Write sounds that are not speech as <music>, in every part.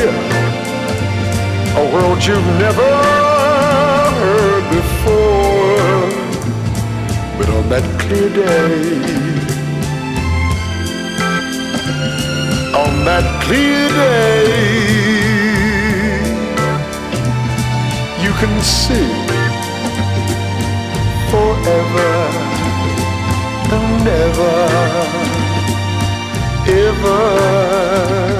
here. A world you've never heard before. But on that clear day, on that clear day, you can see forever and ever, ever.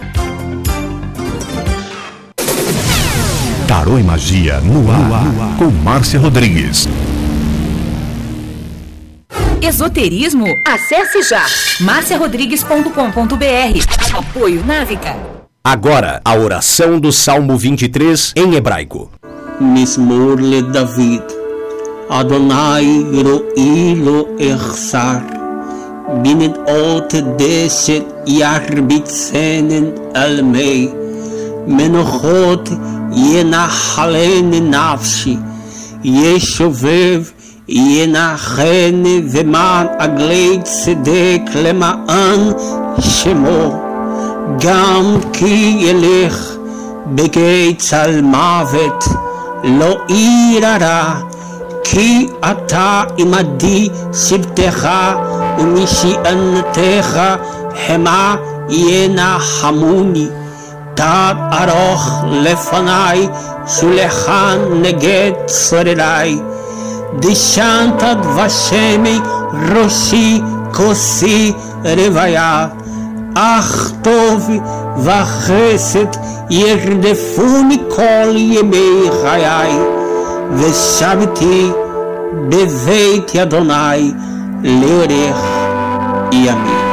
Tarô e Magia no ar, no ar, com Márcia Rodrigues. Esoterismo? Acesse já marciarodrigues.com.br. Apoio Návica. Agora, a oração do Salmo 23 em hebraico. Mismor le David. Adonai ro'ilo echsar. Binet ot deset yarbitsenen almei. Menochot ינחלני נפשי, ישובב ינחני ומען עגלי צדק למען שמו. גם כי ילך בגיא צל מוות, לא ירא כי אתה עמדי שבטך ומשענתך חמה ינחמוני. תד ארוך לפניי, שולחן נגד צורריי. דשנת דבשמי ראשי כוסי רוויה. אך טוב וחסד ירדפוני כל ימי חיי, ושבתי בבית אדוני לאורך ימים.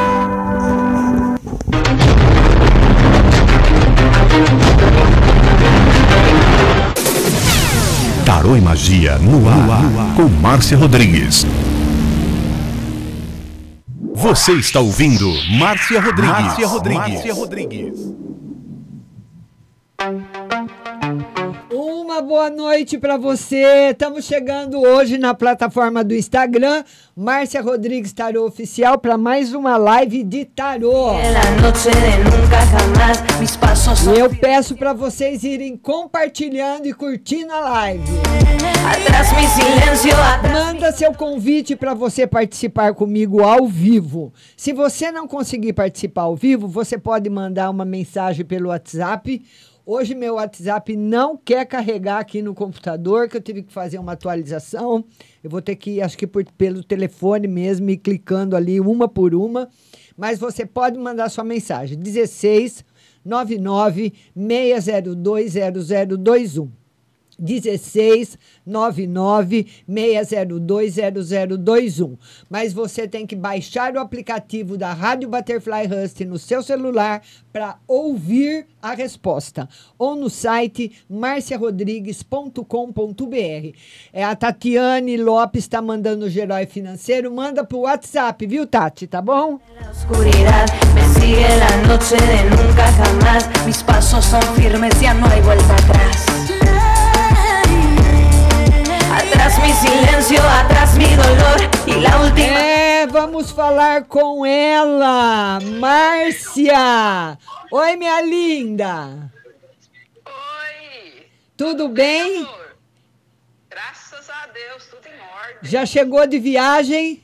Tarô e Magia no ar, com Márcia Rodrigues. Você está ouvindo Márcia Rodrigues. Márcia Rodrigues. Márcia Rodrigues. Boa noite para você. Estamos chegando hoje na plataforma do Instagram, Márcia Rodrigues Tarô Oficial, para mais uma live de tarô. Son Eu peço para vocês irem compartilhando e curtindo a live. Manda seu convite para você participar comigo ao vivo. Se você não conseguir participar ao vivo, você pode mandar uma mensagem pelo WhatsApp. Hoje meu WhatsApp não quer carregar aqui no computador, que eu tive que fazer uma atualização. Eu vou ter que, acho que por, pelo telefone mesmo, ir clicando ali uma por uma. Mas você pode mandar sua mensagem. 16 99 602 0021. 16 99 602 0021. Mas você tem que baixar o aplicativo da Rádio Butterfly Rust no seu celular para ouvir a resposta. Ou no site marciarodrigues.com.br. É a Tatiane Lopes está mandando o Gerói Financeiro. Manda pro WhatsApp, viu, Tati? Tá bom? Mis firmes, atrás. Atrás mi silencio, atrás mi dolor y la última. É, vamos falar com ela, Márcia. Oi, minha linda. Oi! Tudo bem? amor? Graças a Deus, tudo em ordem. Já chegou de viagem?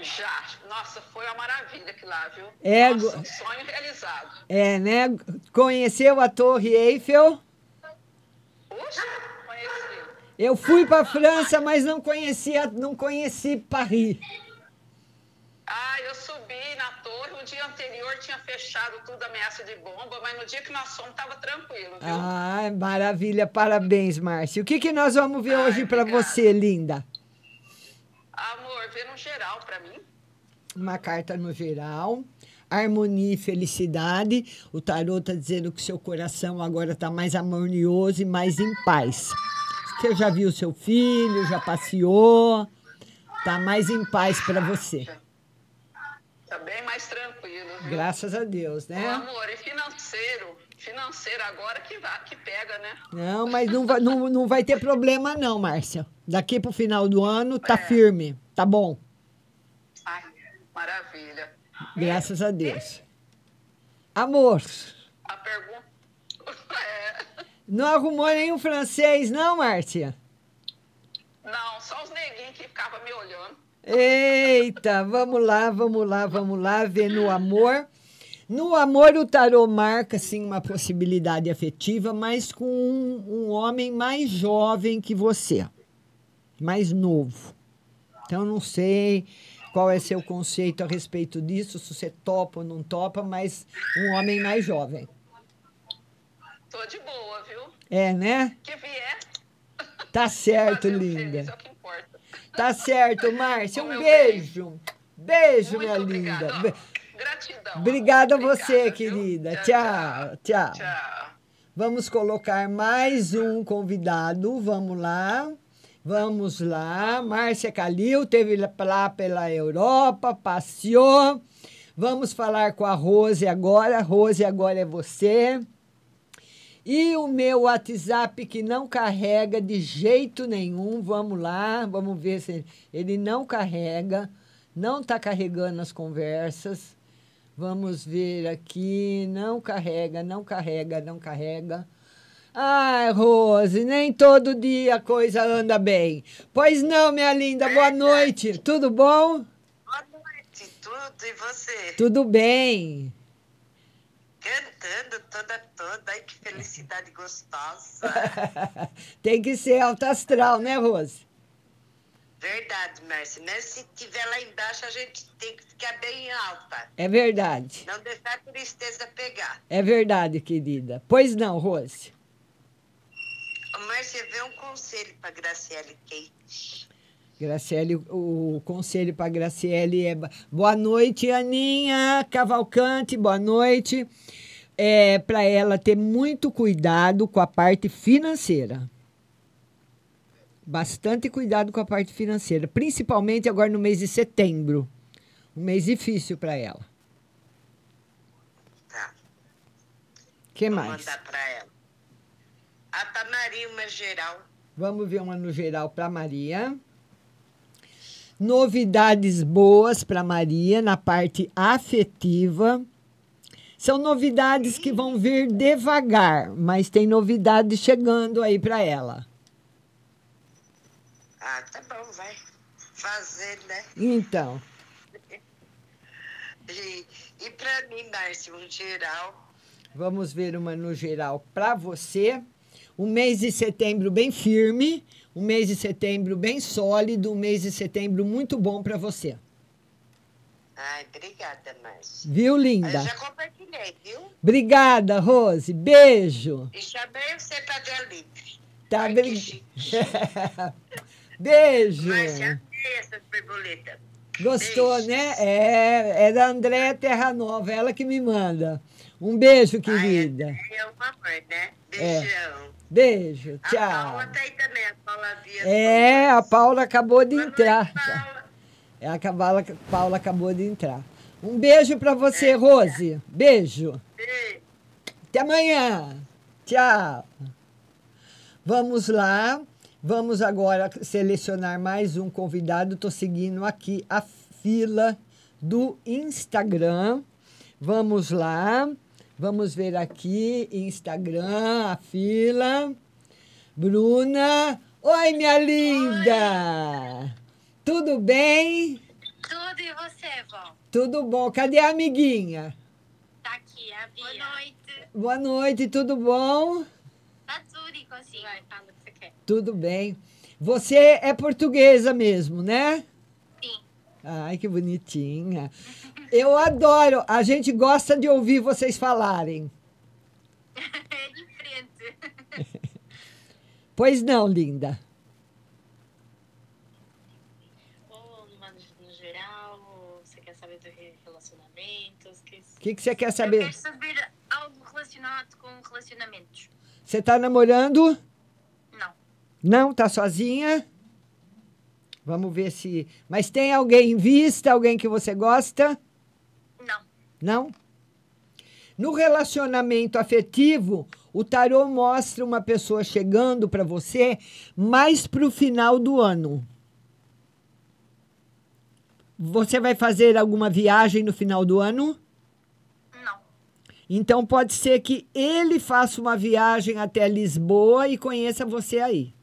Já. Nossa, foi uma maravilha aquilo lá, viu? É, Nossa, um sonho realizado. É, né? Conheceu a Torre Eiffel? Puxa. Eu fui para França, mas não conhecia, não conheci Paris. Ah, eu subi na torre, o dia anterior tinha fechado tudo, ameaça de bomba, mas no dia que nós fomos tava tranquilo, viu? Ah, maravilha, parabéns, Márcia. O que, que nós vamos ver Ai, hoje para você, linda? Amor, vê no geral pra mim. Uma carta no geral. Harmonia e felicidade. O tarô está dizendo que seu coração agora está mais harmonioso e mais em paz. Você já viu seu filho, já passeou. Tá mais em paz para você. Tá bem mais tranquilo, viu? Graças a Deus, Ô, né? amor, e financeiro? Financeiro agora que, vai, que pega, né? Não, mas não vai, não, não vai ter problema não, Márcia. Daqui pro final do ano tá firme, tá bom. Ai, maravilha. Graças a Deus. Amor, A pergunta. Não arrumou nenhum francês não, Márcia? não, só os neguinhos que ficavam me olhando. Eita, vamos lá, vamos lá, vamos lá, ver no amor. No amor, o tarô marca, sim, uma possibilidade afetiva, mas com um, um homem mais jovem que você, mais novo. Então, não sei qual é seu conceito a respeito disso, se você topa ou não topa, mas um homem mais jovem. Tô de boa, viu? É, né? Que vier. Tá <laughs> certo, linda. feliz, é o que importa. Tá certo, Márcia. Um beijo. Beijo, Muito minha obrigada. linda. ó. Gratidão. Obrigada a Obrigada, você, viu? querida. Tchau, tchau. Tchau. Vamos colocar mais um convidado. Vamos lá. Vamos lá. Márcia Calil teve lá pela Europa, passeou. Vamos falar com a Rose agora. Rose, agora é você. E o meu WhatsApp que não carrega de jeito nenhum. Vamos lá, vamos ver se ele não carrega. Não está carregando as conversas. Vamos ver aqui. Não carrega, não carrega, não carrega. Ai, Rose, nem todo dia a coisa anda bem. Pois não, minha linda, boa noite. Tudo bom? Boa noite, tudo e você? Tudo bem. Cantando toda toda, ai que felicidade gostosa. <laughs> Tem que ser alta astral, né, Rose? Verdade, Márcia, né? Se tiver lá embaixo, a gente tem que ficar bem alta. É verdade. Não deixar a tristeza pegar. É verdade, querida. Pois não, Rose. Márcia, vê um conselho pra Graciele Kate. Graciele, o conselho para Graciele é boa noite, Aninha Cavalcante, boa noite. É para ela ter muito cuidado com a parte financeira. Bastante cuidado com a parte financeira, principalmente agora no mês de setembro. Um mês difícil para ela. Tá. que Vou mais? mandar pra ela. A Tamaria, uma geral. Vamos ver uma no geral para Maria. Novidades boas para Maria na parte afetiva. São novidades que vão vir devagar, mas tem novidades chegando aí para ela. Ah, tá bom, vai. Fazer, né? Então, E, e pra mim, Márcia, um geral. vamos ver uma no geral para você. Um mês de setembro bem firme, um mês de setembro bem sólido, um mês de setembro muito bom para você. Ai, obrigada, Márcia. Viu, Eu linda? já compartilhei, viu? Obrigada, Rose. Beijo. E chamei você pra ver livre. Tá, Ai, bri-. <laughs> Beijo. Márcia, essas borboletas. Gostou, Beijo. né? É, é da Andréa Terra Nova, ela que me manda. Um beijo, querida. Ai, é um amor, né? É. Beijão. Beijo, A tchau. Paula tá aí também, a Paula Via. É, a Paula acabou de Boa noite, entrar. Paula. É, a Paula, Paula acabou de entrar. Um beijo para você, Rose. Beijo. Beijo. Até amanhã. Tchau. Vamos lá. Vamos agora selecionar mais um convidado. Estou seguindo aqui a fila do Instagram. Vamos lá. Vamos ver aqui, Instagram, a fila. Bruna. Oi, minha linda. Tudo bem? Tudo e você, vó? Tudo bom. Cadê a amiguinha? Tá aqui, a Bia. Boa noite. Boa noite, tudo bom? Tá tudo e consigo. Vai, fala o que você quer. Tudo bem. Você é portuguesa mesmo, né? Sim. Ai, que bonitinha. Eu adoro. A gente gosta de ouvir vocês falarem. <laughs> É diferente. <laughs> Pois não, linda. Ou no, no geral, ou você quer saber do re- relacionamentos? Que... O que, você quer Eu saber? quero saber algo relacionado com relacionamentos. Você está namorando? Não. Não, tá sozinha? Vamos ver se. Mas tem alguém em vista, alguém que você gosta? Não. Não? No relacionamento afetivo, o tarô mostra uma pessoa chegando para você mais para o final do ano. Você vai fazer alguma viagem no final do ano? Então pode ser que ele faça uma viagem até Lisboa e conheça você aí.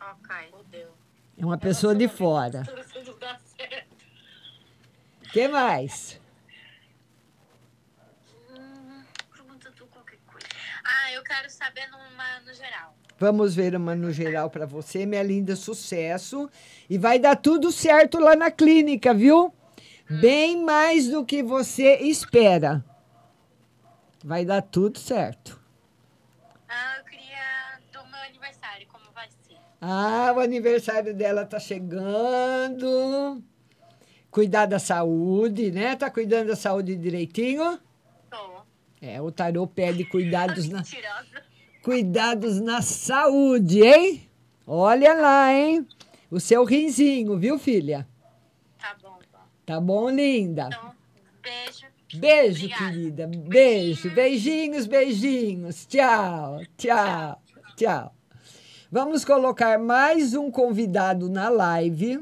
Ok. Fudeu. É uma pessoa de fora. Tudo dá certo. O que mais? Hum, pergunta tu qualquer coisa. Ah, eu quero saber numa, no geral. Vamos ver uma no geral para você, minha linda, sucesso. E vai dar tudo certo lá na clínica, viu? Bem mais do que você espera. Vai dar tudo certo. Ah, eu queria do meu aniversário, como vai ser? Ah, o aniversário dela tá chegando. Cuidar da saúde, né? Tá cuidando da saúde direitinho? Tô. É, o tarô pede cuidados <laughs> na, cuidados na saúde, hein? Olha lá, hein? O seu rinzinho, viu, filha? Tá bom, tá. Tá bom, linda? Então, beijo. Beijo, Obrigada. querida. Beijo. Beijinhos, beijinhos. Tchau, tchau, tchau. Vamos colocar mais um convidado na live.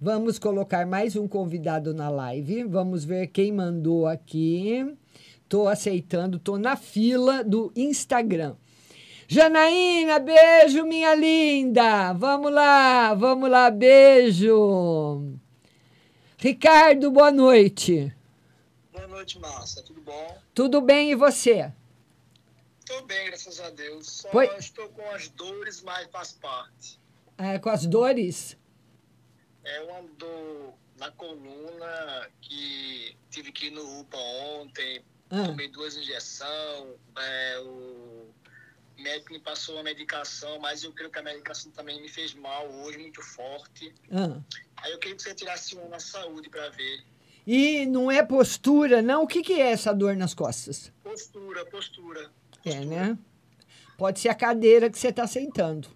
Vamos colocar mais um convidado na live. Vamos ver quem mandou aqui. Tô aceitando, tô na fila do Instagram. Janaína, beijo, minha linda. Vamos lá, vamos lá, beijo. Ricardo, boa noite. Boa noite, Márcia. Tudo bom? Tudo bem e você? Estou bem, graças a Deus. Só Foi- estou com as dores, mas faz parte. Ah, com as dores? É uma dor na coluna que tive que ir no UPA ontem, Ah. tomei duas injeções, é, o médico me passou uma medicação, mas eu creio que a medicação também me fez mal hoje, muito forte. Ah. Aí eu queria que você tirasse uma na saúde para ver. E não é postura, não? O que, que é essa dor nas costas? Postura, postura. É, né? Pode ser a cadeira que você está sentando.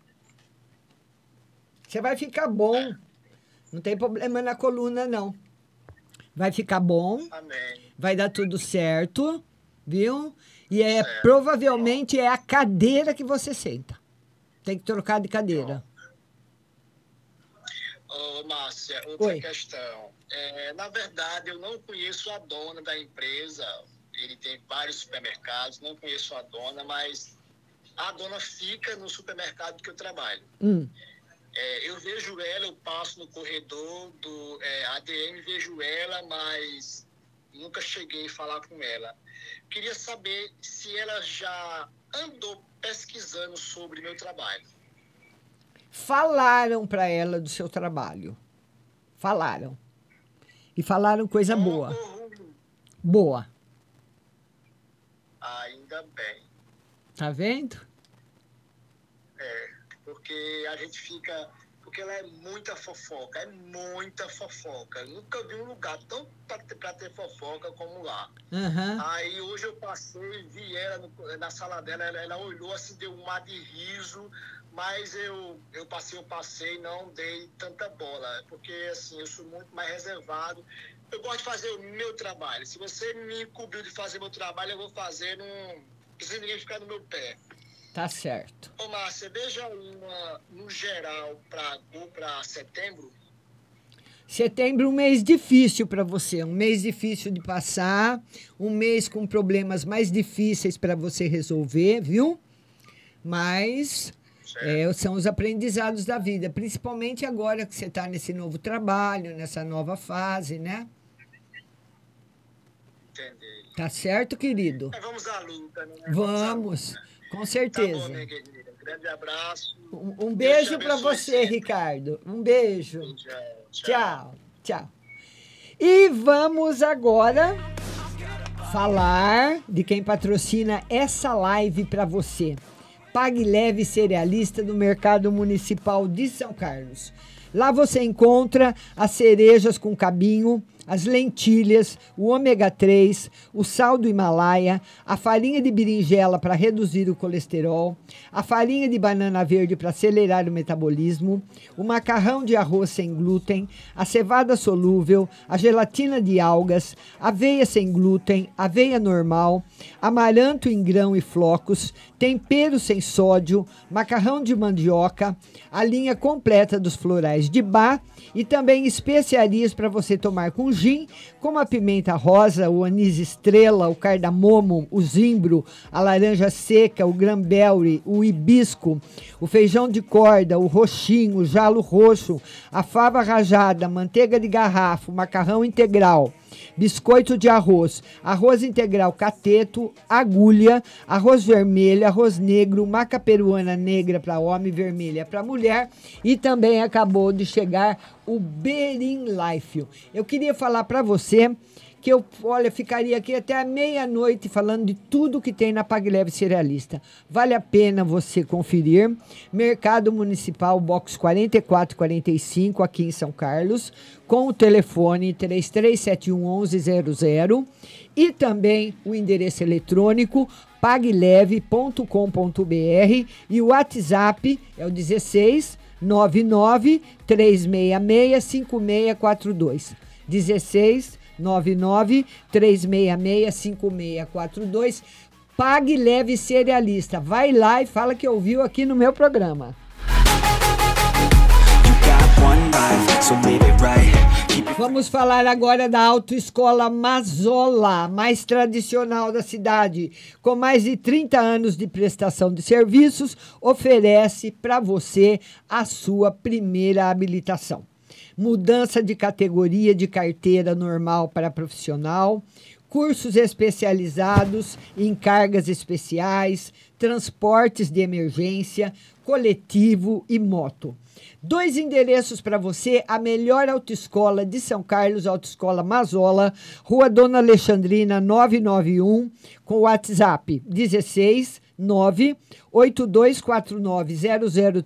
Você vai ficar bom. Não tem problema na coluna, não. Vai ficar bom. Amém. Vai dar tudo certo, viu? E é Certo. provavelmente é a cadeira que você senta. Tem que trocar de cadeira. Ô, Márcia, outra Oi. questão. É, na verdade, eu não conheço a dona da empresa. Ele tem vários supermercados, não conheço a dona, mas a dona fica no supermercado que eu trabalho. Hum. É, eu vejo ela, eu passo no corredor do é, ADM, vejo ela, mas nunca cheguei a falar com ela. Queria saber se ela já andou pesquisando sobre meu trabalho. Falaram para ela do seu trabalho. Falaram. E falaram coisa boa. Boa. Ainda bem. Tá vendo? É, porque a gente fica. Porque ela é muita fofoca, é muita fofoca. Eu nunca vi um lugar tão pra ter, pra ter fofoca como lá. Aham. Aí hoje eu passei, vi ela no- na sala dela, ela, ela olhou assim, deu um mar de riso, mas eu, eu passei, eu passei, não dei tanta bola. Porque assim, eu sou muito mais reservado. Eu gosto de fazer o meu trabalho. Se você me incumbiu de fazer meu trabalho, eu vou fazer, não precisa ninguém ficar no meu pé. Tá certo. Ô, Márcia, veja uma no geral para setembro. Setembro é um mês difícil para você, um mês difícil de passar, um mês com problemas mais difíceis para você resolver, viu? Mas é, são os aprendizados da vida, principalmente agora que você está nesse novo trabalho, nessa nova fase, né? Entendi. Tá certo, querido? Mas vamos à luta, né? Vamos, com Tá bom, certeza. minha querida. Grande abraço. Um, um beijo para você, sempre. Ricardo. Um beijo. Tchau. Tchau, tchau. E vamos agora falar de quem patrocina essa live para você. Pague Leve Cerealista do Mercado Municipal de São Carlos. Lá você encontra as cerejas com cabinho as lentilhas, o ômega 3, o sal do Himalaia, a farinha de berinjela para reduzir o colesterol, a farinha de banana verde para acelerar o metabolismo, o macarrão de arroz sem glúten, a cevada solúvel, a gelatina de algas, aveia sem glúten, aveia normal, amaranto em grão e flocos, tempero sem sódio, macarrão de mandioca, a linha completa dos florais de bar e também especiarias para você tomar com gin, como a pimenta rosa, o anis estrela, o cardamomo, o zimbro, a laranja seca, o granberry, o hibisco, o feijão de corda, o roxinho, o jalo roxo, a fava rajada, a manteiga de garrafa, o macarrão integral biscoito de arroz, arroz integral cateto, agulha, arroz vermelho, arroz negro, maca peruana negra para homem, vermelha para mulher e também acabou de chegar o Berin Life. Eu queria falar para você que eu, olha, ficaria aqui até a meia-noite falando de tudo que tem na PagLeve Cerealista. Vale a pena você conferir. Mercado Municipal, box 4445, aqui em São Carlos, com o telefone 33711100 e também o endereço eletrônico pagleve.com.br e o WhatsApp é o 16 99 366 5642. 16 99 366 5642. Pague leve cerealista. Vai lá e fala que ouviu aqui no meu programa. Vamos falar agora da Autoescola Mazola, mais tradicional da cidade. Com mais de 30 anos de prestação de serviços, oferece para você a sua primeira habilitação mudança de categoria de carteira normal para profissional, cursos especializados em cargas especiais, transportes de emergência, coletivo e moto. Dois endereços para você: a melhor autoescola de São Carlos, Autoescola Mazola, Rua Dona Alexandrina 991, com WhatsApp 16 9 8249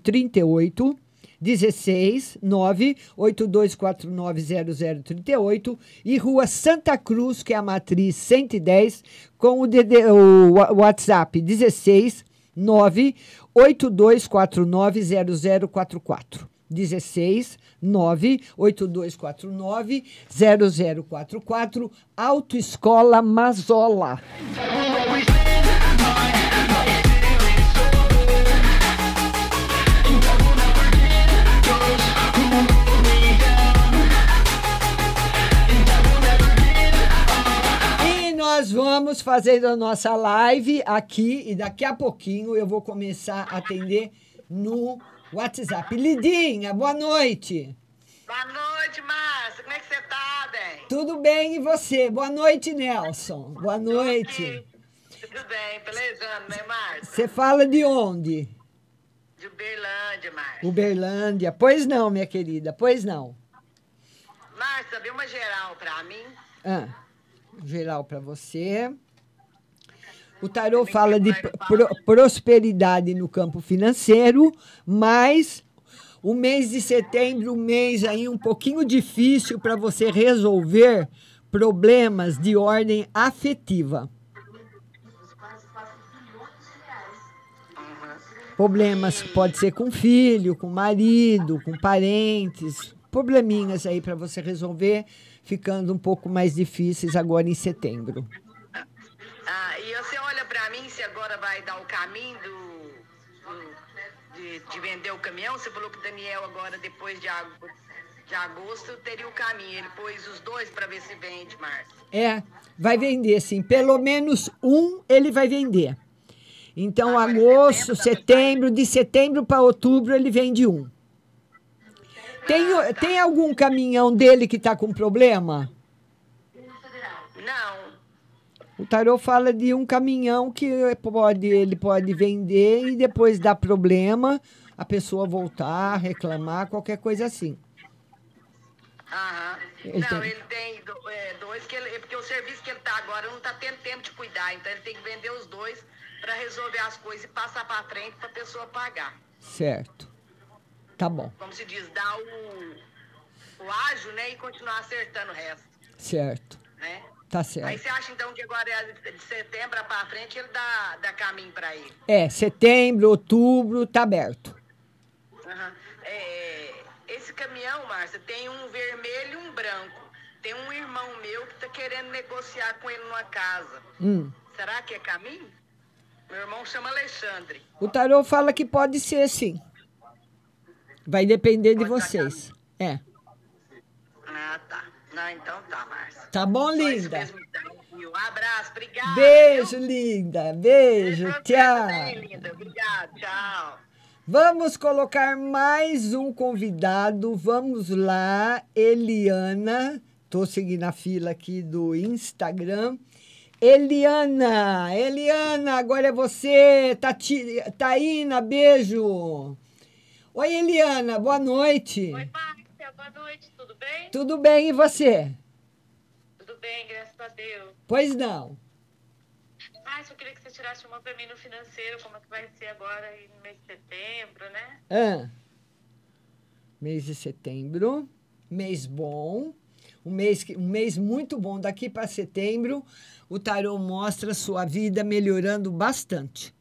0038 16 982490038 e Rua Santa Cruz, que é a matriz 110, com o, DD, o WhatsApp 16 982490044. 16 98249 0044 Autoescola Mazola. Nós vamos fazendo a nossa live aqui e daqui a pouquinho eu vou começar a atender no WhatsApp. Lidinha, boa noite. Boa noite, Márcia. Como é que você tá, bem? Tudo bem e você? Boa noite, Nelson. Boa noite. Tudo bem, pelejando, né, Márcia? Você fala de onde? De Uberlândia, Márcia. Uberlândia. Pois não, minha querida, pois não. Márcia, vê uma geral pra mim. Ah, geral para você. O tarô fala de pro- prosperidade no campo financeiro, mas o mês de setembro, um mês aí um pouquinho difícil para você resolver problemas de ordem afetiva. Problemas pode ser com filho, com marido, com parentes, probleminhas aí para você resolver, ficando um pouco mais difíceis agora em setembro. Ah, e você olha pra mim se agora vai dar o caminho do, do- de, de vender o caminhão. Você falou que o Daniel agora, depois de, de agosto, teria o caminho. Ele pôs os dois pra ver se vende, Márcia. É, vai vender sim. Pelo menos um ele vai vender. Então, agosto, setembro, de setembro para outubro ele vende um. Tem, tem algum caminhão dele que está com problema? Não. O tarô fala de um caminhão que pode, ele pode vender e depois dá problema, a pessoa voltar, reclamar, qualquer coisa assim. Aham. Ele não, tem- ele tem é, dois, que ele, é porque o serviço que ele tá agora não tá tendo tempo de cuidar. Então ele tem que vender os dois pra resolver as coisas e passar pra frente pra pessoa pagar. Certo. Tá bom. Como se diz, dar o, o ágio, né? E continuar acertando o resto. Certo. né? Tá Aí certo. você acha então que agora é de setembro pra frente ele dá, dá caminho pra ele? É, setembro, outubro, tá aberto. Aham. É, esse caminhão, Márcia, tem um vermelho e um branco. Tem um irmão meu que tá querendo negociar com ele numa casa. Hum. Será que é caminho? Meu irmão chama Alexandre. O tarô fala que pode ser sim. Vai depender de vocês. É. Ah, tá. Não, então tá, Márcia. Tá bom, linda? mesmo, então, viu? Um abraço, obrigada. Beijo, linda. Beijo. Tchau. Bem, linda. Obrigada, tchau. Vamos colocar mais um convidado. Vamos lá, Eliana. Tô seguindo a fila aqui do Instagram. Eliana, Eliana, agora é você. Tati, Taína, beijo. Oi, Eliana, boa noite. Oi, Márcia, boa noite, tudo bem? Tudo bem e você? Tudo bem, graças a Deus. Pois não. Márcia, eu queria que você tirasse uma pra mim no financeiro, como é que vai ser agora no mês de setembro, né? Ah, mês de setembro, mês bom, um mês, um mês muito bom. Daqui para setembro, o tarô mostra sua vida melhorando bastante.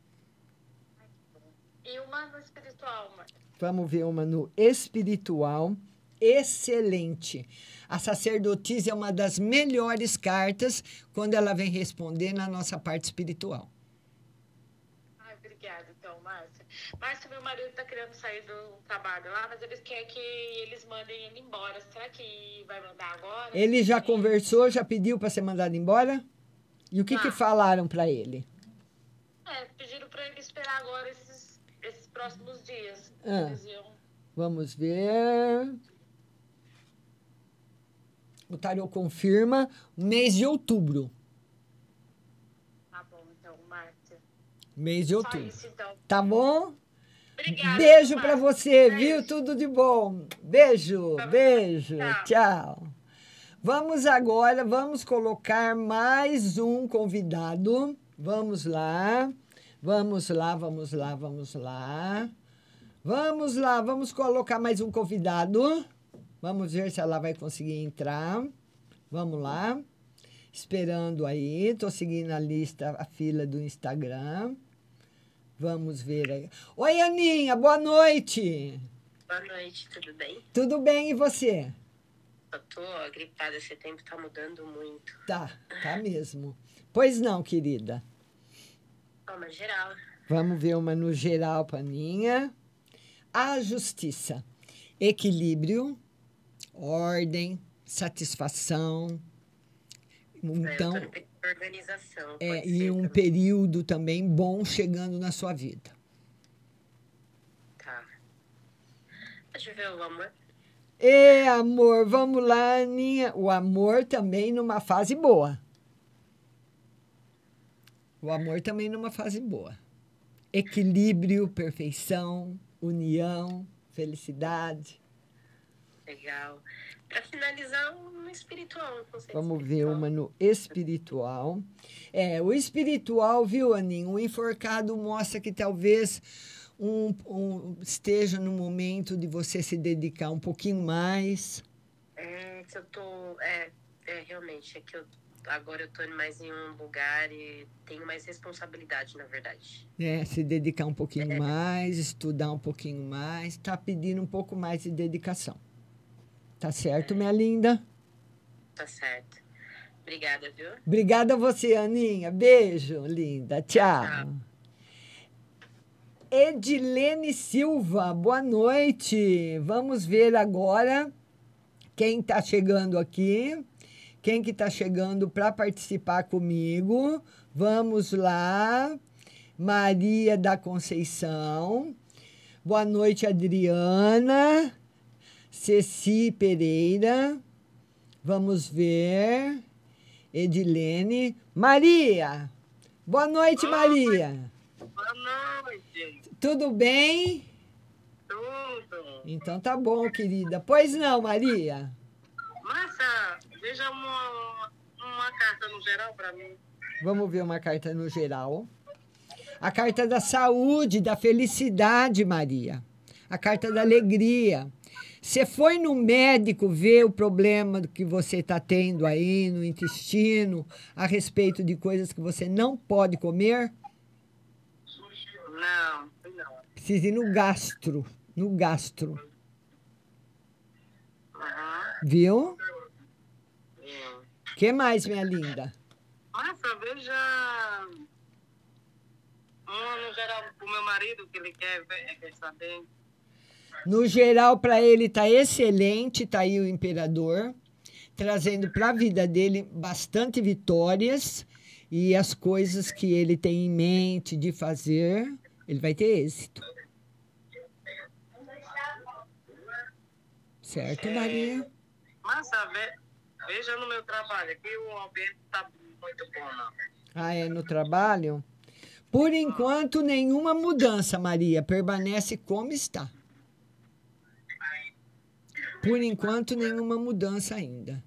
E uma no espiritual, Márcia. Vamos ver uma no espiritual. Excelente. A sacerdotisa é uma das melhores cartas quando ela vem responder na nossa parte espiritual. Ai, obrigada, então, Márcia. Márcia, meu marido tá querendo sair do trabalho lá, mas eles querem que eles mandem ele embora. Será que vai mandar agora? Ele já conversou, já pediu para ser mandado embora? E o que, que falaram para ele? É, pediram pra ele esperar agora esses próximos dias. Ah. Vamos ver. O tarô confirma mês de outubro. Tá bom, então, Márcia. Mês de outubro. isso, então. Tá bom? Obrigada. Beijo para você, viu? Tudo de bom. Beijo, beijo. Tchau. Vamos agora, vamos colocar mais um convidado. Vamos lá. Vamos lá, vamos lá, vamos lá. Vamos lá, vamos colocar mais um convidado. Vamos ver se ela vai conseguir entrar. Vamos lá. Esperando aí. Estou seguindo a lista, a fila do Instagram. Vamos ver aí. Oi, Aninha, boa noite. Boa noite, tudo bem? Tudo bem e você? Eu tô gripada, esse tempo tá mudando muito. Tá, tá mesmo. Pois não, querida. Geral. Vamos ver uma no geral, Paninha. A justiça. Equilíbrio, ordem, satisfação. Então, de organização. é, e um também. período também bom chegando na sua vida. Tá. Deixa eu ver o amor. E amor, vamos lá, Aninha. O amor também numa fase boa. O amor também numa fase boa. Equilíbrio, perfeição, união, felicidade. Legal. Pra finalizar, um espiritual. Vamos ver uma no espiritual. É, o espiritual, viu, Aninha? O enforcado mostra que talvez um, um- esteja no momento de você se dedicar um pouquinho mais. É que eu tô. É, é realmente. É que eu. Agora eu tô mais em um lugar e tenho mais responsabilidade, na verdade. né, se dedicar um pouquinho mais, estudar um pouquinho mais, tá pedindo um pouco mais de dedicação. Tá certo, minha linda? Tá certo. Obrigada, viu? Obrigada a você, Aninha. Beijo, linda. Tchau. Edilene Silva, boa noite. Vamos ver agora quem está chegando aqui. Quem que está chegando para participar comigo? Vamos lá. Maria da Conceição. Boa noite, Adriana. Ceci Pereira. Vamos ver. Edilene. Maria. Boa noite, Maria. Boa noite. Tudo bem? Tudo. Então tá bom, querida. Pois não, Maria. Márcia, veja uma, uma carta no geral pra mim. Vamos ver uma carta no geral. A carta da saúde, da felicidade, Maria. a carta da alegria. Você foi no médico ver o problema que você está tendo aí no intestino, a respeito de coisas que você não pode comer? Não, não. Precisa ir no gastro, no gastro. Viu? Que mais, minha linda? Nossa, veja. Um, no geral, pro meu marido, que ele quer, ver, quer saber. No geral, para ele tá excelente, tá aí o imperador, trazendo para a vida dele bastante vitórias e as coisas que ele tem em mente de fazer, ele vai ter êxito. Certo, Maria? Massa, ve- veja no meu trabalho, aqui o ambiente tá muito bom, não. Ah, é no trabalho? Por enquanto, nenhuma mudança, Maria. Permanece como está. Por enquanto, nenhuma mudança ainda.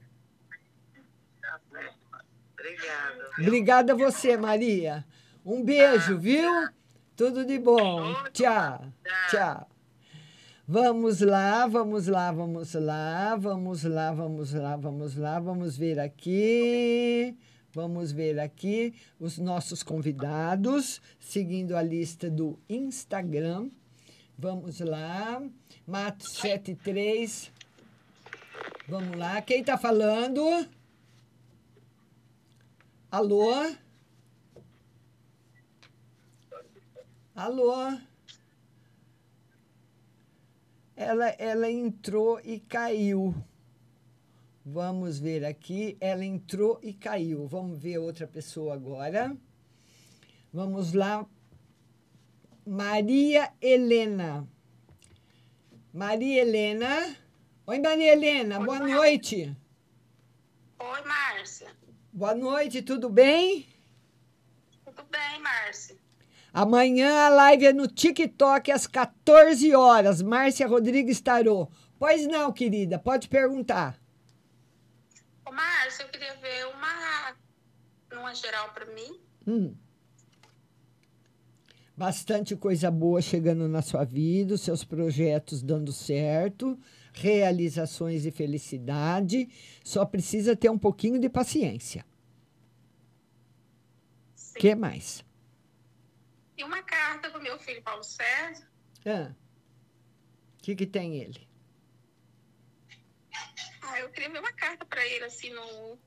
Obrigada. Obrigada a você, Maria. Um beijo, viu? Tudo de bom. Tchau. Tchau. Vamos lá, vamos lá, vamos lá, vamos lá, vamos lá, vamos lá, vamos ver aqui. Vamos ver aqui os nossos convidados, seguindo a lista do Instagram. Vamos lá. Mato 73. Vamos lá. Quem está falando? Alô? Alô? Ela, ela entrou e caiu. Vamos ver aqui. Ela entrou e caiu. Vamos ver outra pessoa agora. Vamos lá. Maria Helena. Maria Helena. Oi, Maria Helena. Boa noite. Oi, Márcia. Boa noite, tudo bem? Tudo bem, Márcia? Amanhã a live é no TikTok às 14 horas. Márcia Rodrigues Tarô. Pois não, querida, pode perguntar. Ô, Márcia, eu queria ver uma, uma geral pra mim. Hum. Bastante coisa boa chegando na sua vida, os seus projetos dando certo, realizações e felicidade. Só precisa ter um pouquinho de paciência. O que mais? E uma carta do meu filho Paulo César. Ah. O que, que tem ele? Ah, eu queria ver uma carta pra ele, assim, no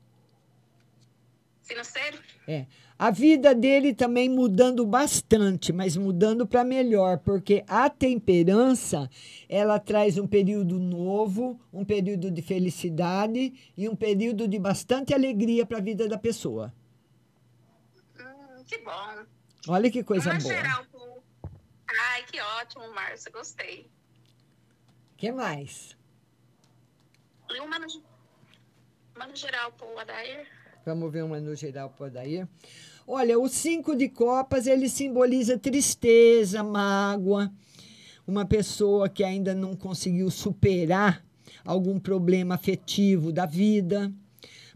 financeiro. É. A vida dele também mudando bastante, mas mudando para melhor, porque a temperança, ela traz um período novo, um período de felicidade e um período de bastante alegria para a vida da pessoa. Hum, que bom. Olha que coisa uma boa. geral. Ai, que ótimo, Márcia, gostei. que mais? E uma no, uma no geral pro Adair. Vamos ver uma no geral por daí. Olha, o cinco de copas, ele simboliza tristeza, mágoa. Uma pessoa que ainda não conseguiu superar algum problema afetivo da vida.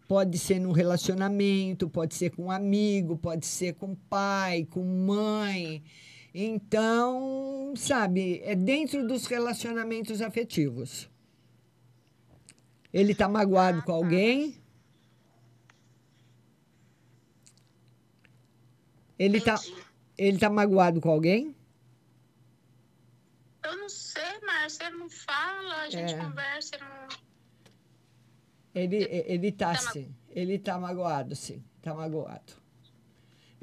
Pode ser no relacionamento, pode ser com um amigo, pode ser com pai, com mãe. Então, sabe, é dentro dos relacionamentos afetivos. Ele está magoado com alguém? Ele tá, ele tá magoado com alguém? Eu não sei, Márcia, ele não fala, a gente É. conversa, ele não... Ele, ele tá sim. Ele tá magoado, sim. Tá magoado.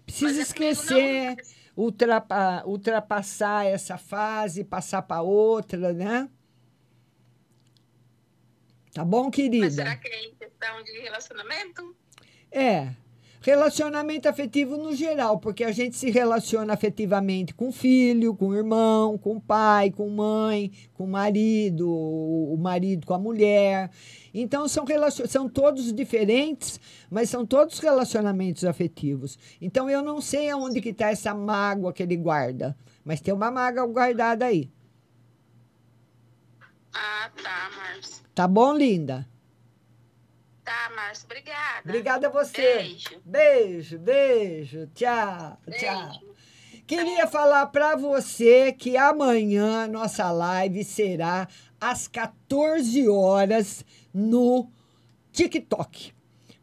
Precisa esquecer, ultrapa, ultrapassar essa fase, passar para outra, né? Tá bom, querida? Mas será que é em questão de relacionamento? É. Relacionamento afetivo no geral, porque a gente se relaciona afetivamente com filho, com irmão, com pai, com mãe, com marido, o marido com a mulher. Então são, são todos diferentes, mas são todos relacionamentos afetivos. Então eu não sei aonde que está essa mágoa que ele guarda, mas tem uma mágoa guardada aí. Ah, tá, Márcia. Tá bom, linda? Tá, Márcia, obrigada. Obrigada a você. Beijo. Beijo, beijo. Tchau, tchau. Queria falar para você que amanhã nossa live será às 14 horas no TikTok.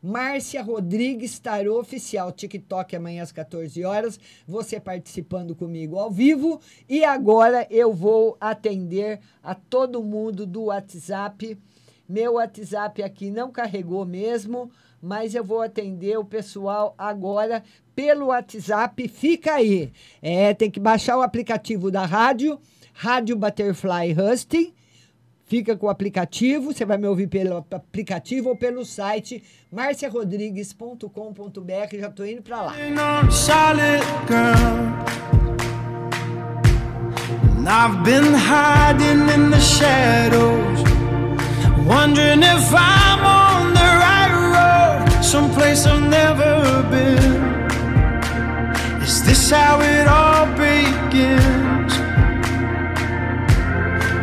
Márcia Rodrigues Tarô Oficial, TikTok amanhã às 14 horas. Você participando comigo ao vivo. E agora eu vou atender a todo mundo do WhatsApp. Meu WhatsApp aqui não carregou mesmo, mas eu vou atender o pessoal agora pelo WhatsApp. Fica aí. É, tem que baixar o aplicativo da rádio, Rádio Butterfly Husting. Fica com o aplicativo, você vai me ouvir pelo aplicativo ou pelo site marciarodrigues.com.br. Já estou indo para lá. I've been hiding in the shadows, wondering if I'm on the right road, someplace I've never been. Is this how it all begins?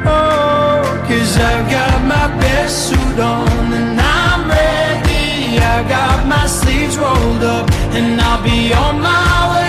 Oh, cause I've got my best suit on and I'm ready. I got my sleeves rolled up and I'll be on my way.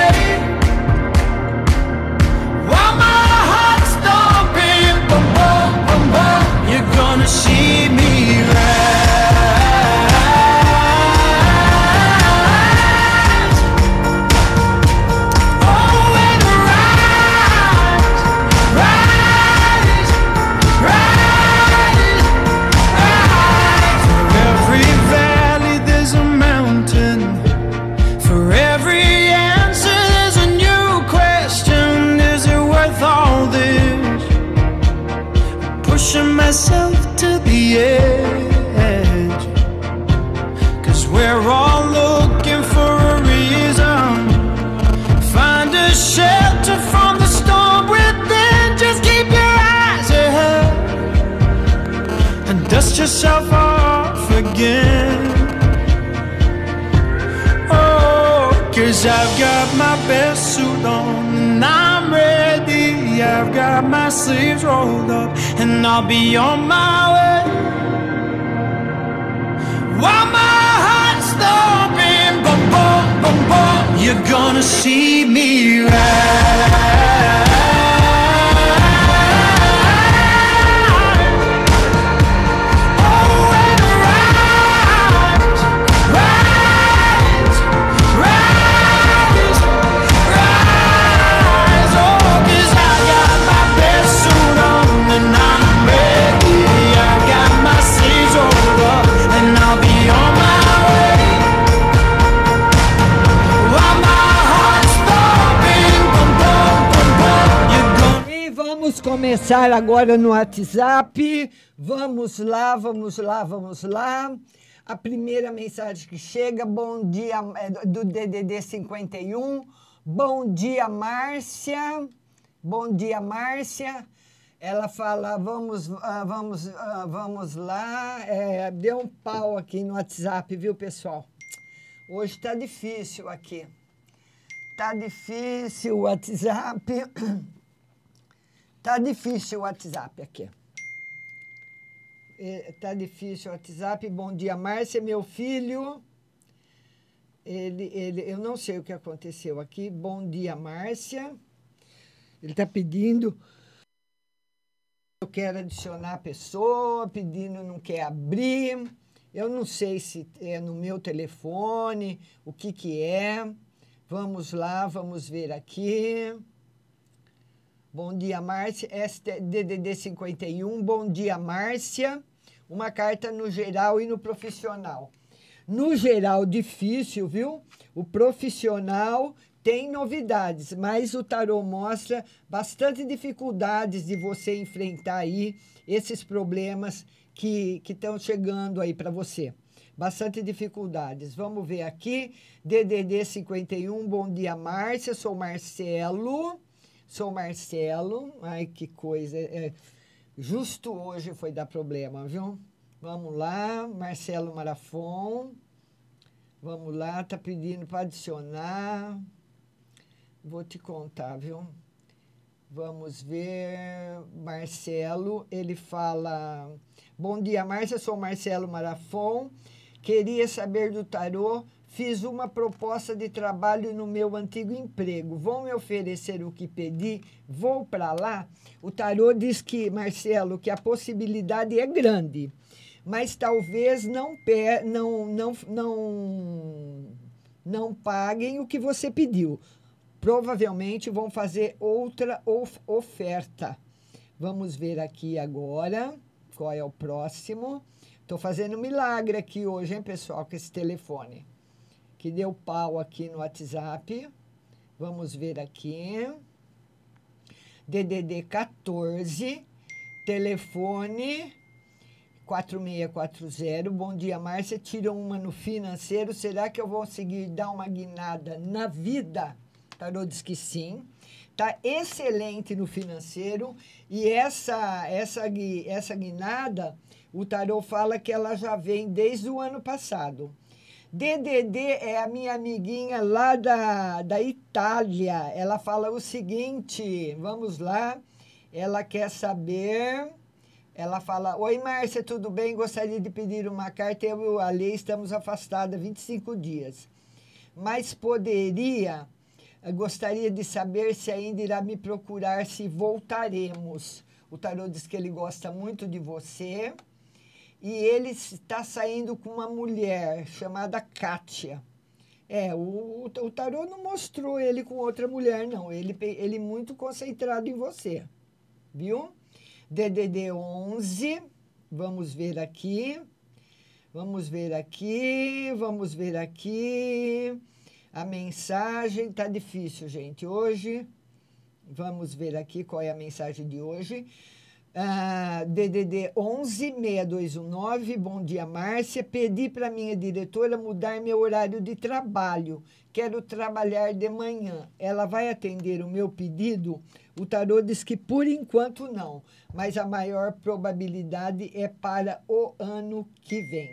Começar agora no WhatsApp. Vamos lá, vamos lá, vamos lá. A primeira mensagem que chega, bom dia, é do DDD 51. Bom dia, Márcia. Bom dia, Márcia. Ela fala, vamos, ah, vamos, ah, vamos lá. É, deu um pau aqui no WhatsApp, viu, pessoal? Hoje tá difícil aqui. Tá difícil o WhatsApp. <clears throat> Tá difícil o WhatsApp aqui. É, tá difícil o WhatsApp. Bom dia, Márcia, meu filho. Ele, ele, eu não sei o que aconteceu aqui. Bom dia, Márcia. Ele está pedindo. Eu quero adicionar a pessoa, pedindo não quer abrir. Eu não sei se é no meu telefone, o que, que é. Vamos lá, vamos ver aqui. Bom dia, Márcia. ST DDD 51. Bom dia, Márcia. Uma carta no geral e no profissional. No geral, difícil, viu? O profissional tem novidades, mas o tarô mostra bastante dificuldades de você enfrentar aí esses problemas que estão chegando aí para você. Bastante dificuldades. Vamos ver aqui. DDD 51. Bom dia, Márcia. Sou Marcelo. Sou Marcelo. Ai, que coisa. É, justo hoje foi dar problema, viu? Vamos lá, Marcelo Marafon. Vamos lá, tá pedindo para adicionar. Vou te contar, viu? Vamos ver. Marcelo, ele fala: Bom dia, Márcia. Sou Marcelo Marafon. Queria saber do tarô Fiz uma proposta de trabalho no meu antigo emprego. Vão me oferecer o que pedi? Vou para lá? O tarô diz que, Marcelo, que a possibilidade é grande, mas talvez não, não, não, não, não paguem o que você pediu. Provavelmente vão fazer outra of- oferta. Vamos ver aqui agora qual é o próximo. Estou fazendo milagre aqui hoje, hein, pessoal, com esse telefone. Que deu pau aqui no WhatsApp. Vamos ver aqui. DDD 14, telefone 4640. Bom dia, Márcia. Tiram uma no financeiro. Será que eu vou conseguir dar uma guinada na vida? Tarô diz que sim. Tá excelente no financeiro e essa essa essa guinada, o tarô fala que ela já vem desde o ano passado. DDD é a minha amiguinha lá da, da Itália. Ela fala o seguinte: vamos lá. Ela quer saber. Ela fala: Oi, Márcia, tudo bem? Gostaria de pedir uma carta. Eu e a Lei estamos afastadas 25 dias. Mas poderia. Gostaria de saber se ainda irá me procurar, se voltaremos. O tarô diz que ele gosta muito de você e ele está saindo com uma mulher chamada Kátia. É, o, o tarô não mostrou ele com outra mulher, não. Ele, ele muito concentrado em você, viu? DDD 11, vamos ver aqui. Vamos ver aqui, vamos ver aqui. A mensagem tá difícil, gente. Hoje, vamos ver aqui qual é a mensagem de hoje. Ah, DDD 11 6219, bom dia, Márcia. Pedi para minha diretora mudar meu horário de trabalho. Quero trabalhar de manhã. Ela vai atender o meu pedido? O tarô diz que por enquanto não, mas a maior probabilidade é para o ano que vem.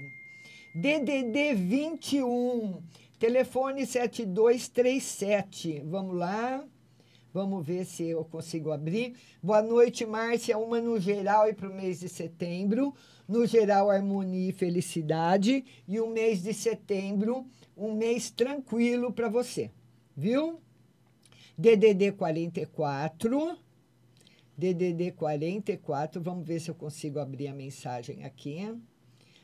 DDD 21, telefone 7237. Vamos lá. Vamos ver se eu consigo abrir. Boa noite, Márcia. Uma no geral e para o mês de setembro. No geral, harmonia e felicidade. E o mês de setembro, um mês tranquilo para você. Viu? DDD 44. DDD 44. Vamos ver se eu consigo abrir a mensagem aqui.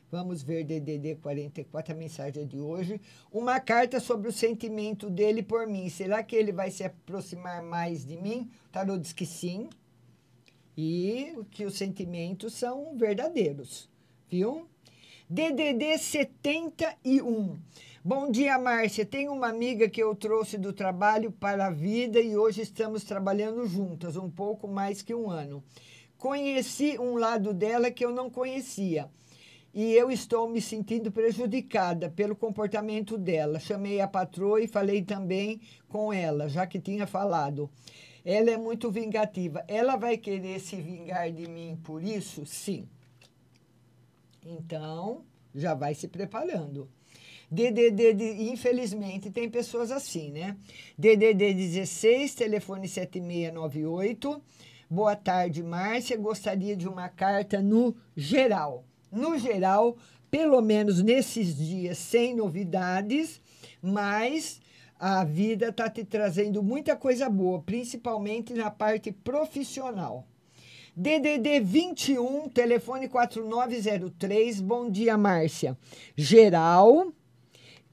Vamos ver DDD 44, a mensagem de hoje. Uma carta sobre o sentimento dele por mim. Será que ele vai se aproximar mais de mim? O tarô diz que sim. E que os sentimentos são verdadeiros, viu? DDD 71. Bom dia, Márcia. Tenho uma amiga que eu trouxe do trabalho para a vida e hoje estamos trabalhando juntas, um pouco mais que um ano. Conheci um lado dela que eu não conhecia e eu estou me sentindo prejudicada pelo comportamento dela. Chamei a patroa e falei também com ela, já que tinha falado. Ela é muito vingativa. Ela vai querer se vingar de mim por isso? Sim. Então, já vai se preparando. DDD, infelizmente, tem pessoas assim, né? DDD 16, telefone 7698. Boa tarde, Márcia. Gostaria de uma carta no geral. No geral, pelo menos nesses dias, sem novidades, mas a vida está te trazendo muita coisa boa, principalmente na parte profissional. DDD 21, telefone 4903. Bom dia, Márcia. Geral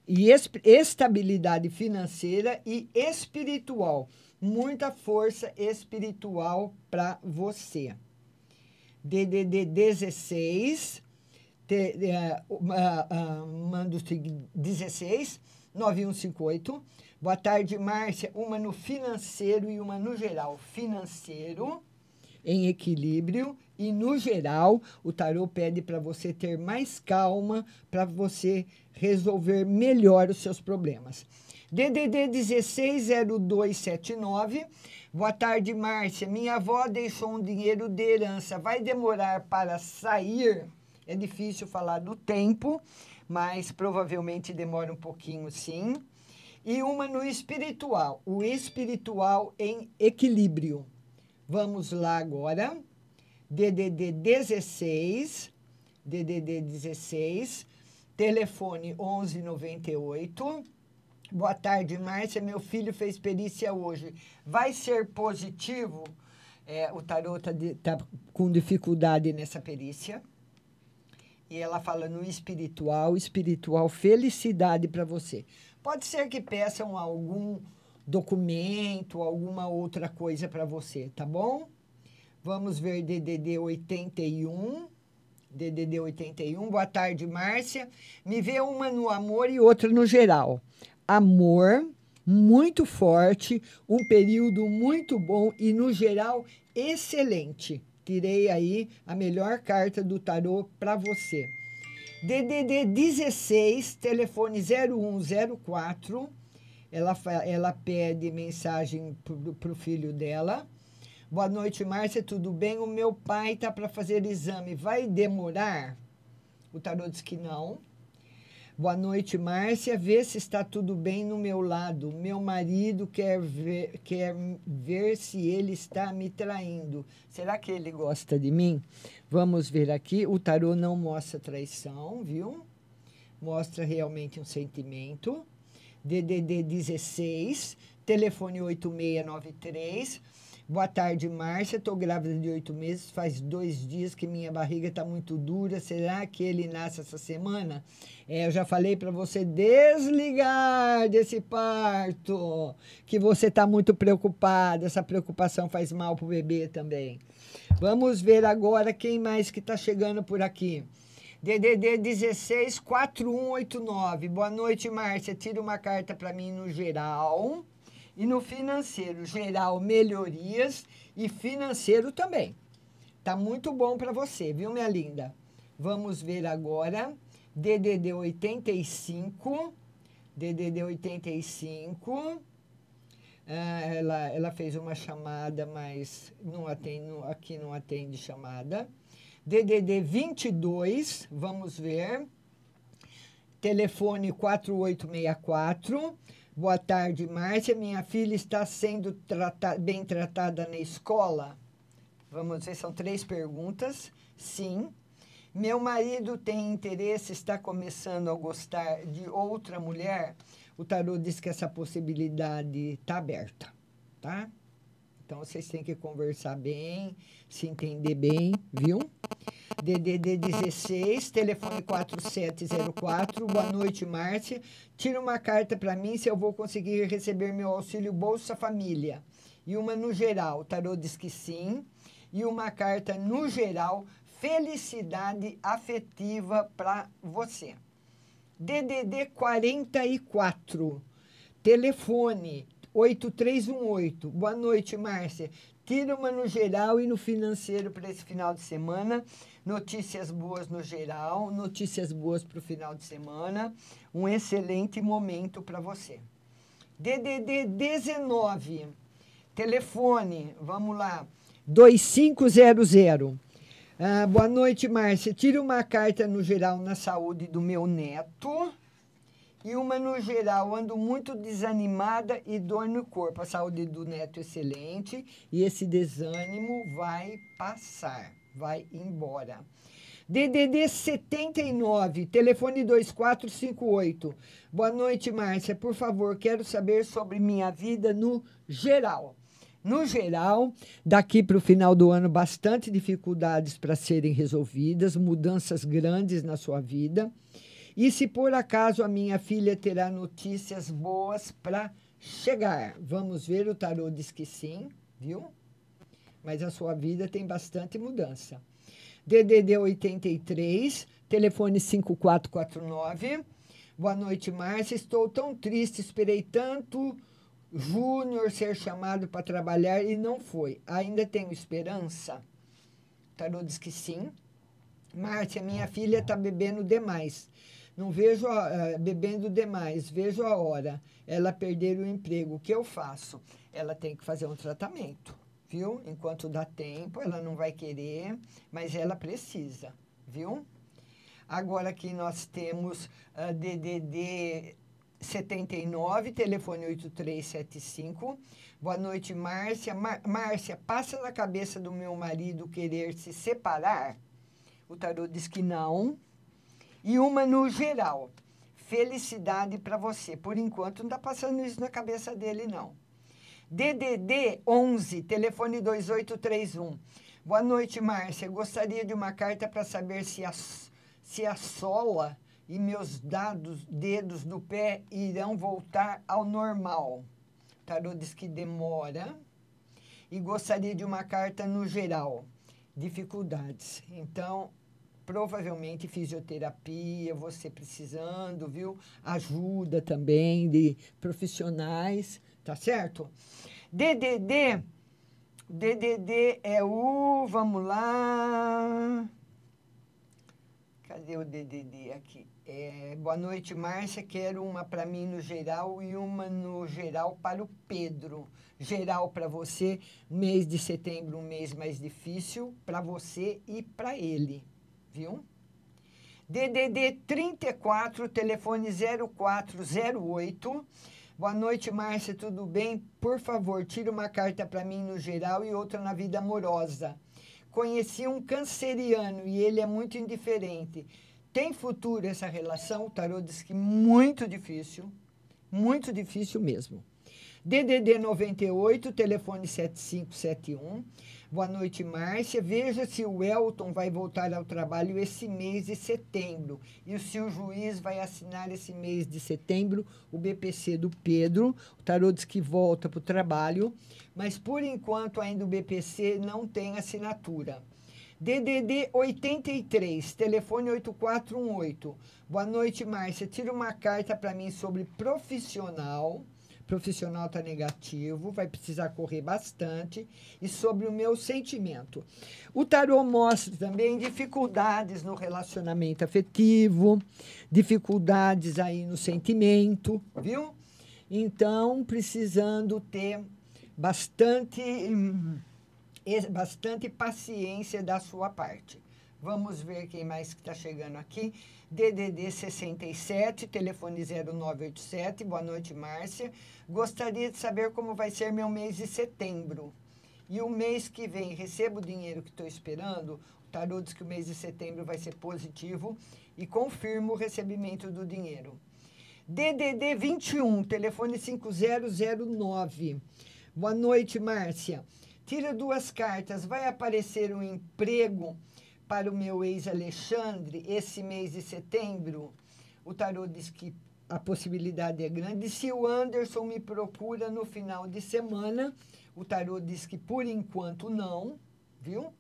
e es- estabilidade financeira e espiritual. Muita força espiritual para você. DDD 16, te, eh, ah, ah, manda o seguinte, 16 9158. Boa tarde, Márcia. Uma no financeiro e uma no geral. Financeiro em equilíbrio e no geral o tarô pede para você ter mais calma para você resolver melhor os seus problemas. DDD 160279. Boa tarde, Márcia. Minha avó deixou um dinheiro de herança. Vai demorar para sair? É difícil falar do tempo, mas provavelmente demora um pouquinho sim. E uma no espiritual, o espiritual em equilíbrio. Vamos lá agora. DDD 16, DDD 16, telefone 1198. Boa tarde, Márcia. Meu filho fez perícia hoje. Vai ser positivo? É, o tarô está tá com dificuldade nessa perícia. E ela fala no espiritual, espiritual, felicidade para você. Pode ser que peçam algum documento, alguma outra coisa para você, tá bom? Vamos ver DDD 81. DDD 81. Boa tarde, Márcia. Me vê uma no amor e outra no geral. Amor muito forte, um período muito bom e no geral excelente. Tirei aí a melhor carta do tarô para você. DDD 16, telefone 0104. Ela, ela pede mensagem para o filho dela. Boa noite, Márcia, tudo bem? O meu pai tá para fazer exame. Vai demorar? O tarô diz que não. Boa noite, Márcia. Vê se está tudo bem no meu lado. Meu marido quer ver, quer ver se ele está me traindo. Será que ele gosta de mim? Vamos ver aqui. O tarô não mostra traição, viu? Mostra realmente um sentimento. DDD 16, telefone 8693. Boa tarde, Márcia. Estou grávida de oito meses. Faz dois dias que minha barriga está muito dura. Será que ele nasce essa semana? É, eu já falei para você desligar desse parto, que você está muito preocupada. Essa preocupação faz mal para o bebê também. Vamos ver agora quem mais que está chegando por aqui. DDD 16 4189. Boa noite, Márcia. Tira uma carta para mim no geral e no financeiro. Geral, melhorias e financeiro também. Tá muito bom para você, viu, minha linda? Vamos ver agora. DDD 85. DDD 85. Ah, ela, ela fez uma chamada, mas não atende, aqui não atende chamada. DDD 22, vamos ver. Telefone 4864. Boa tarde, Márcia. Minha filha está sendo trata- bem tratada na escola? Vamos ver, são três perguntas. Sim. Meu marido tem interesse, está começando a gostar de outra mulher? O tarô diz que essa possibilidade está aberta, tá? Então vocês têm que conversar bem, se entender bem, viu? DDD 16, telefone 4704. Boa noite, Márcia. Tira uma carta para mim se eu vou conseguir receber meu auxílio Bolsa Família. E uma no geral. O tarô diz que sim. E uma carta no geral, felicidade afetiva para você. DDD 44. Telefone 8318. Boa noite, Márcia. Tira uma no geral e no financeiro para esse final de semana. Notícias boas no geral, notícias boas para o final de semana. Um excelente momento para você. DDD 19. Telefone, vamos lá. 2500. Ah, boa noite, Márcia. Tira uma carta no geral na saúde do meu neto. E uma no geral, ando muito desanimada e dor no corpo. A saúde do neto é excelente e esse desânimo vai passar, vai embora. DDD 79, telefone 2458. Boa noite, Márcia. Por favor, quero saber sobre minha vida no geral. No geral, daqui para o final do ano, bastante dificuldades para serem resolvidas, mudanças grandes na sua vida. E se por acaso a minha filha terá notícias boas para chegar? Vamos ver, o tarô diz que sim, viu? Mas a sua vida tem bastante mudança. DDD 83, telefone 5449. Boa noite, Márcia. Estou tão triste, esperei tanto Júnior ser chamado para trabalhar e não foi. Ainda tenho esperança? O tarô diz que sim. Márcia, minha filha está bebendo demais. Não vejo a, eh, bebendo demais, vejo a hora. Ela perder o emprego. O que eu faço? Ela tem que fazer um tratamento, viu? Enquanto dá tempo, ela não vai querer, mas ela precisa, viu? Agora aqui nós temos ah, DDD 79, telefone 8375. Boa noite, Márcia. Mar- Márcia, passa na cabeça do meu marido querer se separar? O tarô diz que não. e uma no geral. Felicidade para você. Por enquanto não está passando isso na cabeça dele não. DDD 11, telefone 2831. Boa noite, Márcia. Gostaria de uma carta para saber se a, se a sola e meus dados, dedos do pé irão voltar ao normal. O tarô diz que demora. E gostaria de uma carta no geral. Dificuldades. Então, provavelmente fisioterapia, você precisando, viu? Ajuda também de profissionais, tá certo? DDD, DDD é o, vamos lá. Cadê o DDD aqui? É, boa noite, Márcia. Quero uma para mim no geral e uma no geral para o Pedro. Geral para você, mês de setembro, um mês mais difícil para você e para ele, viu? DDD 34, telefone 0408. Boa noite, Márcia, tudo bem? Por favor, tire uma carta para mim no geral e outra na vida amorosa. Conheci um canceriano e ele é muito indiferente. Tem futuro essa relação? O tarô diz que muito difícil, muito difícil mesmo. DDD 98, telefone 7571. Boa noite, Márcia. Veja se o Elton vai voltar ao trabalho esse mês de setembro. E se o juiz vai assinar esse mês de setembro o BPC do Pedro. O tarô diz que volta para o trabalho, mas por enquanto ainda o BPC não tem assinatura. DDD 83, telefone 8418. Boa noite, Márcia. Tira uma carta para mim sobre profissional profissional está negativo, vai precisar correr bastante, e sobre o meu sentimento. O tarô mostra também dificuldades no relacionamento afetivo, dificuldades aí no sentimento, viu? Então, precisando ter bastante, hum, bastante paciência da sua parte. Vamos ver quem mais que está chegando aqui. DDD 67, telefone 0987. Boa noite, Márcia. Gostaria de saber como vai ser meu mês de setembro. E o mês que vem, recebo o dinheiro que estou esperando? O tarô diz que o mês de setembro vai ser positivo e confirmo o recebimento do dinheiro. DDD 21, telefone 5009. Boa noite, Márcia. Tira duas cartas. Vai aparecer um emprego para o meu ex-Alexandre esse mês de setembro? O tarô diz que a possibilidade é grande. Se o Anderson me procura no final de semana, o tarô diz que por enquanto não, viu?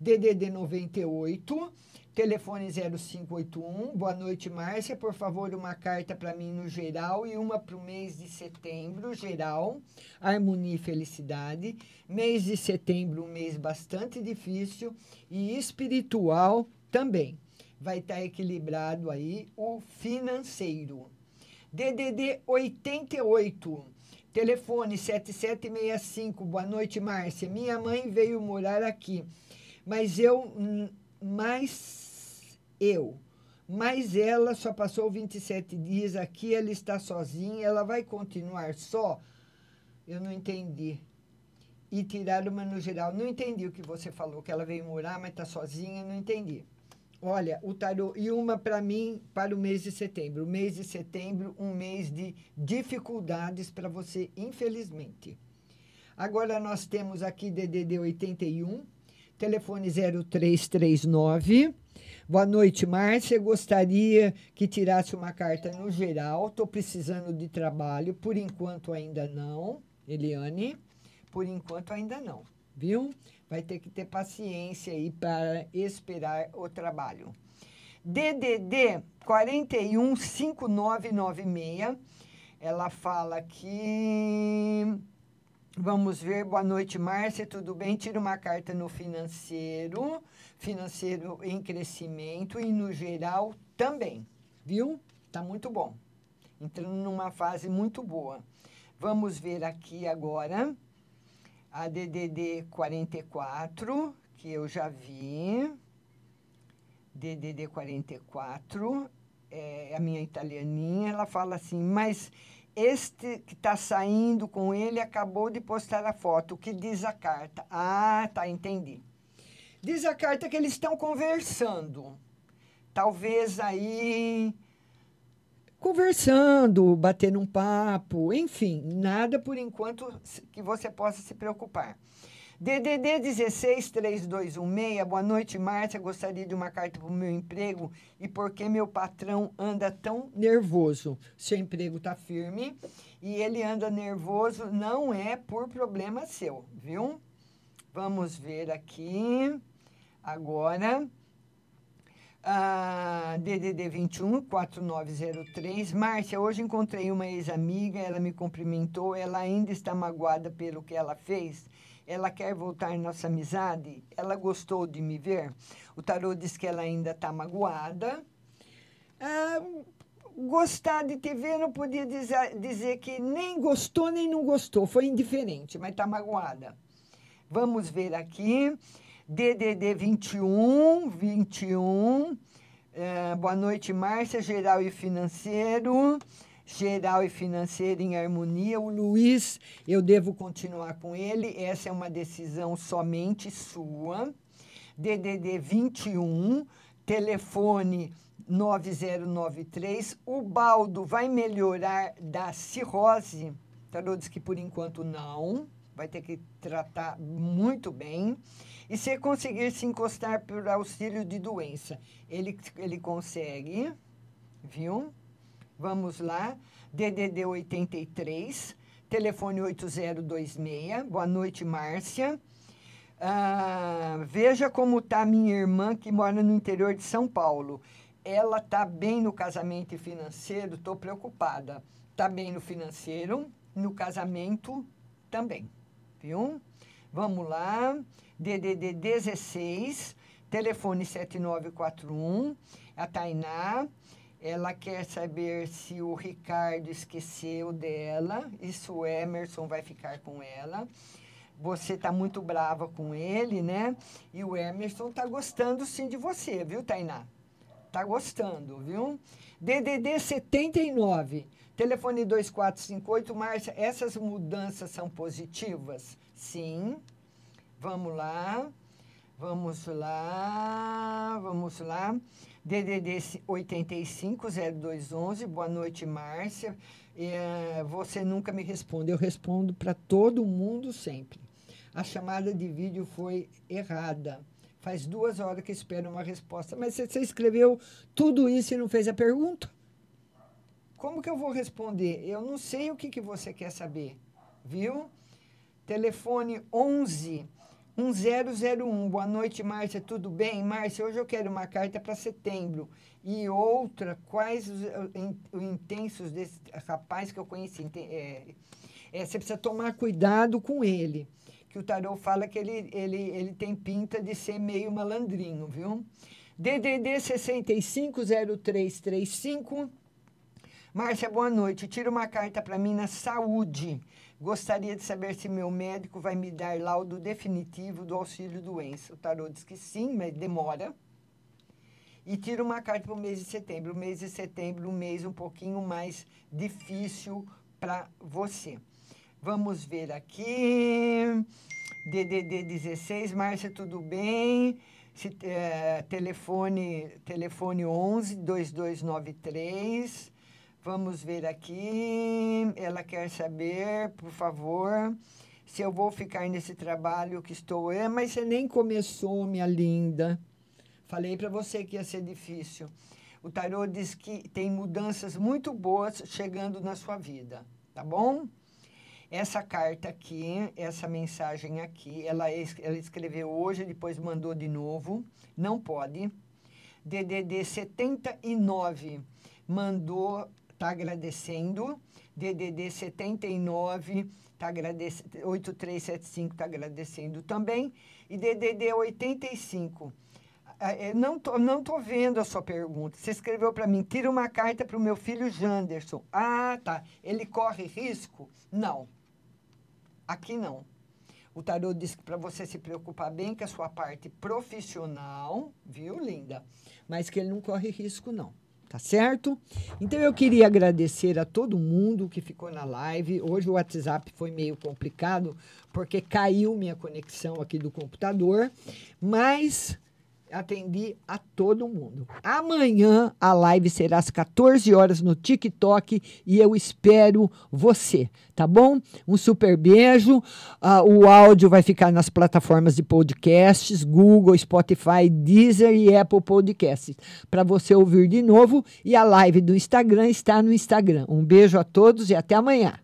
DDD 98, telefone 0581. Boa noite, Márcia. Por favor, uma carta para mim no geral e uma para o mês de setembro, geral. Harmonia e felicidade. Mês de setembro, um mês bastante difícil e espiritual também. Vai estar equilibrado aí o financeiro. DDD 88. Telefone 7765. Boa noite, Márcia. Minha mãe veio morar aqui, mas eu mas eu, mas ela só passou 27 dias aqui, ela está sozinha, ela vai continuar só? Eu não entendi. E tirar uma no geral. Não entendi o que você falou, que ela veio morar, mas está sozinha, não entendi. Olha, o tarô, e uma para mim para o mês de setembro. O mês de setembro, um mês de dificuldades para você, infelizmente. Agora nós temos aqui DDD 81, telefone 0339. Boa noite, Márcia. Gostaria que tirasse uma carta no geral. Estou precisando de trabalho. Por enquanto, ainda não. Eliane, por enquanto, ainda não. Viu? Vai ter que ter paciência aí para esperar o trabalho. DDD 415996. Ela fala que. Vamos ver, boa noite, Márcia, tudo bem? Tira uma carta no financeiro, financeiro em crescimento e no geral também, viu? Tá muito bom. Entrando numa fase muito boa. Vamos ver aqui agora a DDD 44, que eu já vi. DDD 44, é a minha italianinha, ela fala assim, mas este que está saindo com ele acabou de postar a foto. O que diz a carta? Ah, tá, entendi. Diz a carta que eles estão conversando. talvez aí conversando, batendo um papo, enfim, nada por enquanto que você possa se preocupar. DDD 16 3216, boa noite, Márcia. Gostaria de uma carta para o meu emprego e por que meu patrão anda tão nervoso? Seu emprego está firme e ele anda nervoso, não é por problema seu, viu? Vamos ver aqui agora. DDD 21 4903. Márcia, hoje encontrei uma ex-amiga, ela me cumprimentou, ela ainda está magoada pelo que ela fez. Ela quer voltar nossa amizade? Ela gostou de me ver? O tarô diz que ela ainda está magoada. Ah, gostar de te ver, não podia dizer, dizer que nem gostou nem não gostou, foi indiferente, mas está magoada. Vamos ver aqui. DDD 21, 21. É, boa noite, Márcia, geral e financeiro. Geral e financeiro em harmonia. O Luiz, eu devo continuar com ele. Essa é uma decisão somente sua. DDD 21, telefone 9093. O baldo vai melhorar da cirrose? Tarô diz que por enquanto não. Vai ter que tratar muito bem. E se conseguir se encostar por auxílio de doença, ele, ele consegue, viu? Vamos lá. DDD 83, telefone 8026. Boa noite, Márcia. Ah, veja como está minha irmã que mora no interior de São Paulo. Ela está bem no casamento e financeiro, estou preocupada. Está bem no financeiro, no casamento também, viu? Vamos lá. DDD 16, telefone 7941, a Tainá. Ela quer saber se o Ricardo esqueceu dela se o Emerson vai ficar com ela. Você está muito brava com ele, né? E o Emerson está gostando sim de você, viu, Tainá? Está gostando, viu? DDD 79, telefone 2458. Márcia, essas mudanças são positivas? Sim. Vamos lá. Vamos lá. Vamos lá. DDD 850211. Boa noite, Márcia. É, você nunca me responde. Eu respondo para todo mundo sempre. A chamada de vídeo foi errada. Faz duas horas que espero uma resposta. Mas você escreveu tudo isso e não fez a pergunta? Como que eu vou responder? Eu não sei o que, que você quer saber, viu? Telefone 11 1001. Boa noite, Márcia. Tudo bem? Márcia, hoje eu quero uma carta para setembro. E outra, quais os, os intensos desse rapaz que eu conheci? É, é, você precisa tomar cuidado com ele. Que o tarô fala que ele, ele, ele tem pinta de ser meio malandrinho, viu? DDD 650335. Márcia, boa noite. Tira uma carta para mim na saúde. Gostaria de saber se meu médico vai me dar laudo definitivo do auxílio doença. O tarô diz que sim, mas demora. E tira uma carta para o mês de setembro. O mês de setembro, um mês um pouquinho mais difícil para você. Vamos ver aqui. DDD 16, Márcia, tudo bem? Se, é, telefone, telefone 11 2293. Vamos ver aqui. Ela quer saber, por favor, se eu vou ficar nesse trabalho que estou. É, mas você nem começou, minha linda. Falei para você que ia ser difícil. O tarô diz que tem mudanças muito boas chegando na sua vida, tá bom? Essa carta aqui, essa mensagem aqui, ela, ela escreveu hoje, depois mandou de novo. Não pode. DDD 79 mandou está agradecendo. DDD 79 tá agradecendo, 8375 está agradecendo também. E DDD 85. É, não tô, não tô vendo a sua pergunta. Você escreveu para mim, tira uma carta para o meu filho Janderson. Ah, tá. Ele corre risco? Não. Aqui não. O tarô diz que para você se preocupar bem com a sua parte profissional, viu, linda? Mas que ele não corre risco, não tá certo? Então eu queria agradecer a todo mundo que ficou na live. Hoje o WhatsApp foi meio complicado porque caiu minha conexão aqui do computador, mas Atendi a todo mundo. Amanhã a live será às 14 horas no TikTok e eu espero você, tá bom? Um super beijo. Ah, o áudio vai ficar nas plataformas de podcasts, Google, Spotify, Deezer e Apple Podcasts, para você ouvir de novo. E a live do Instagram está no Instagram. Um beijo a todos e até amanhã.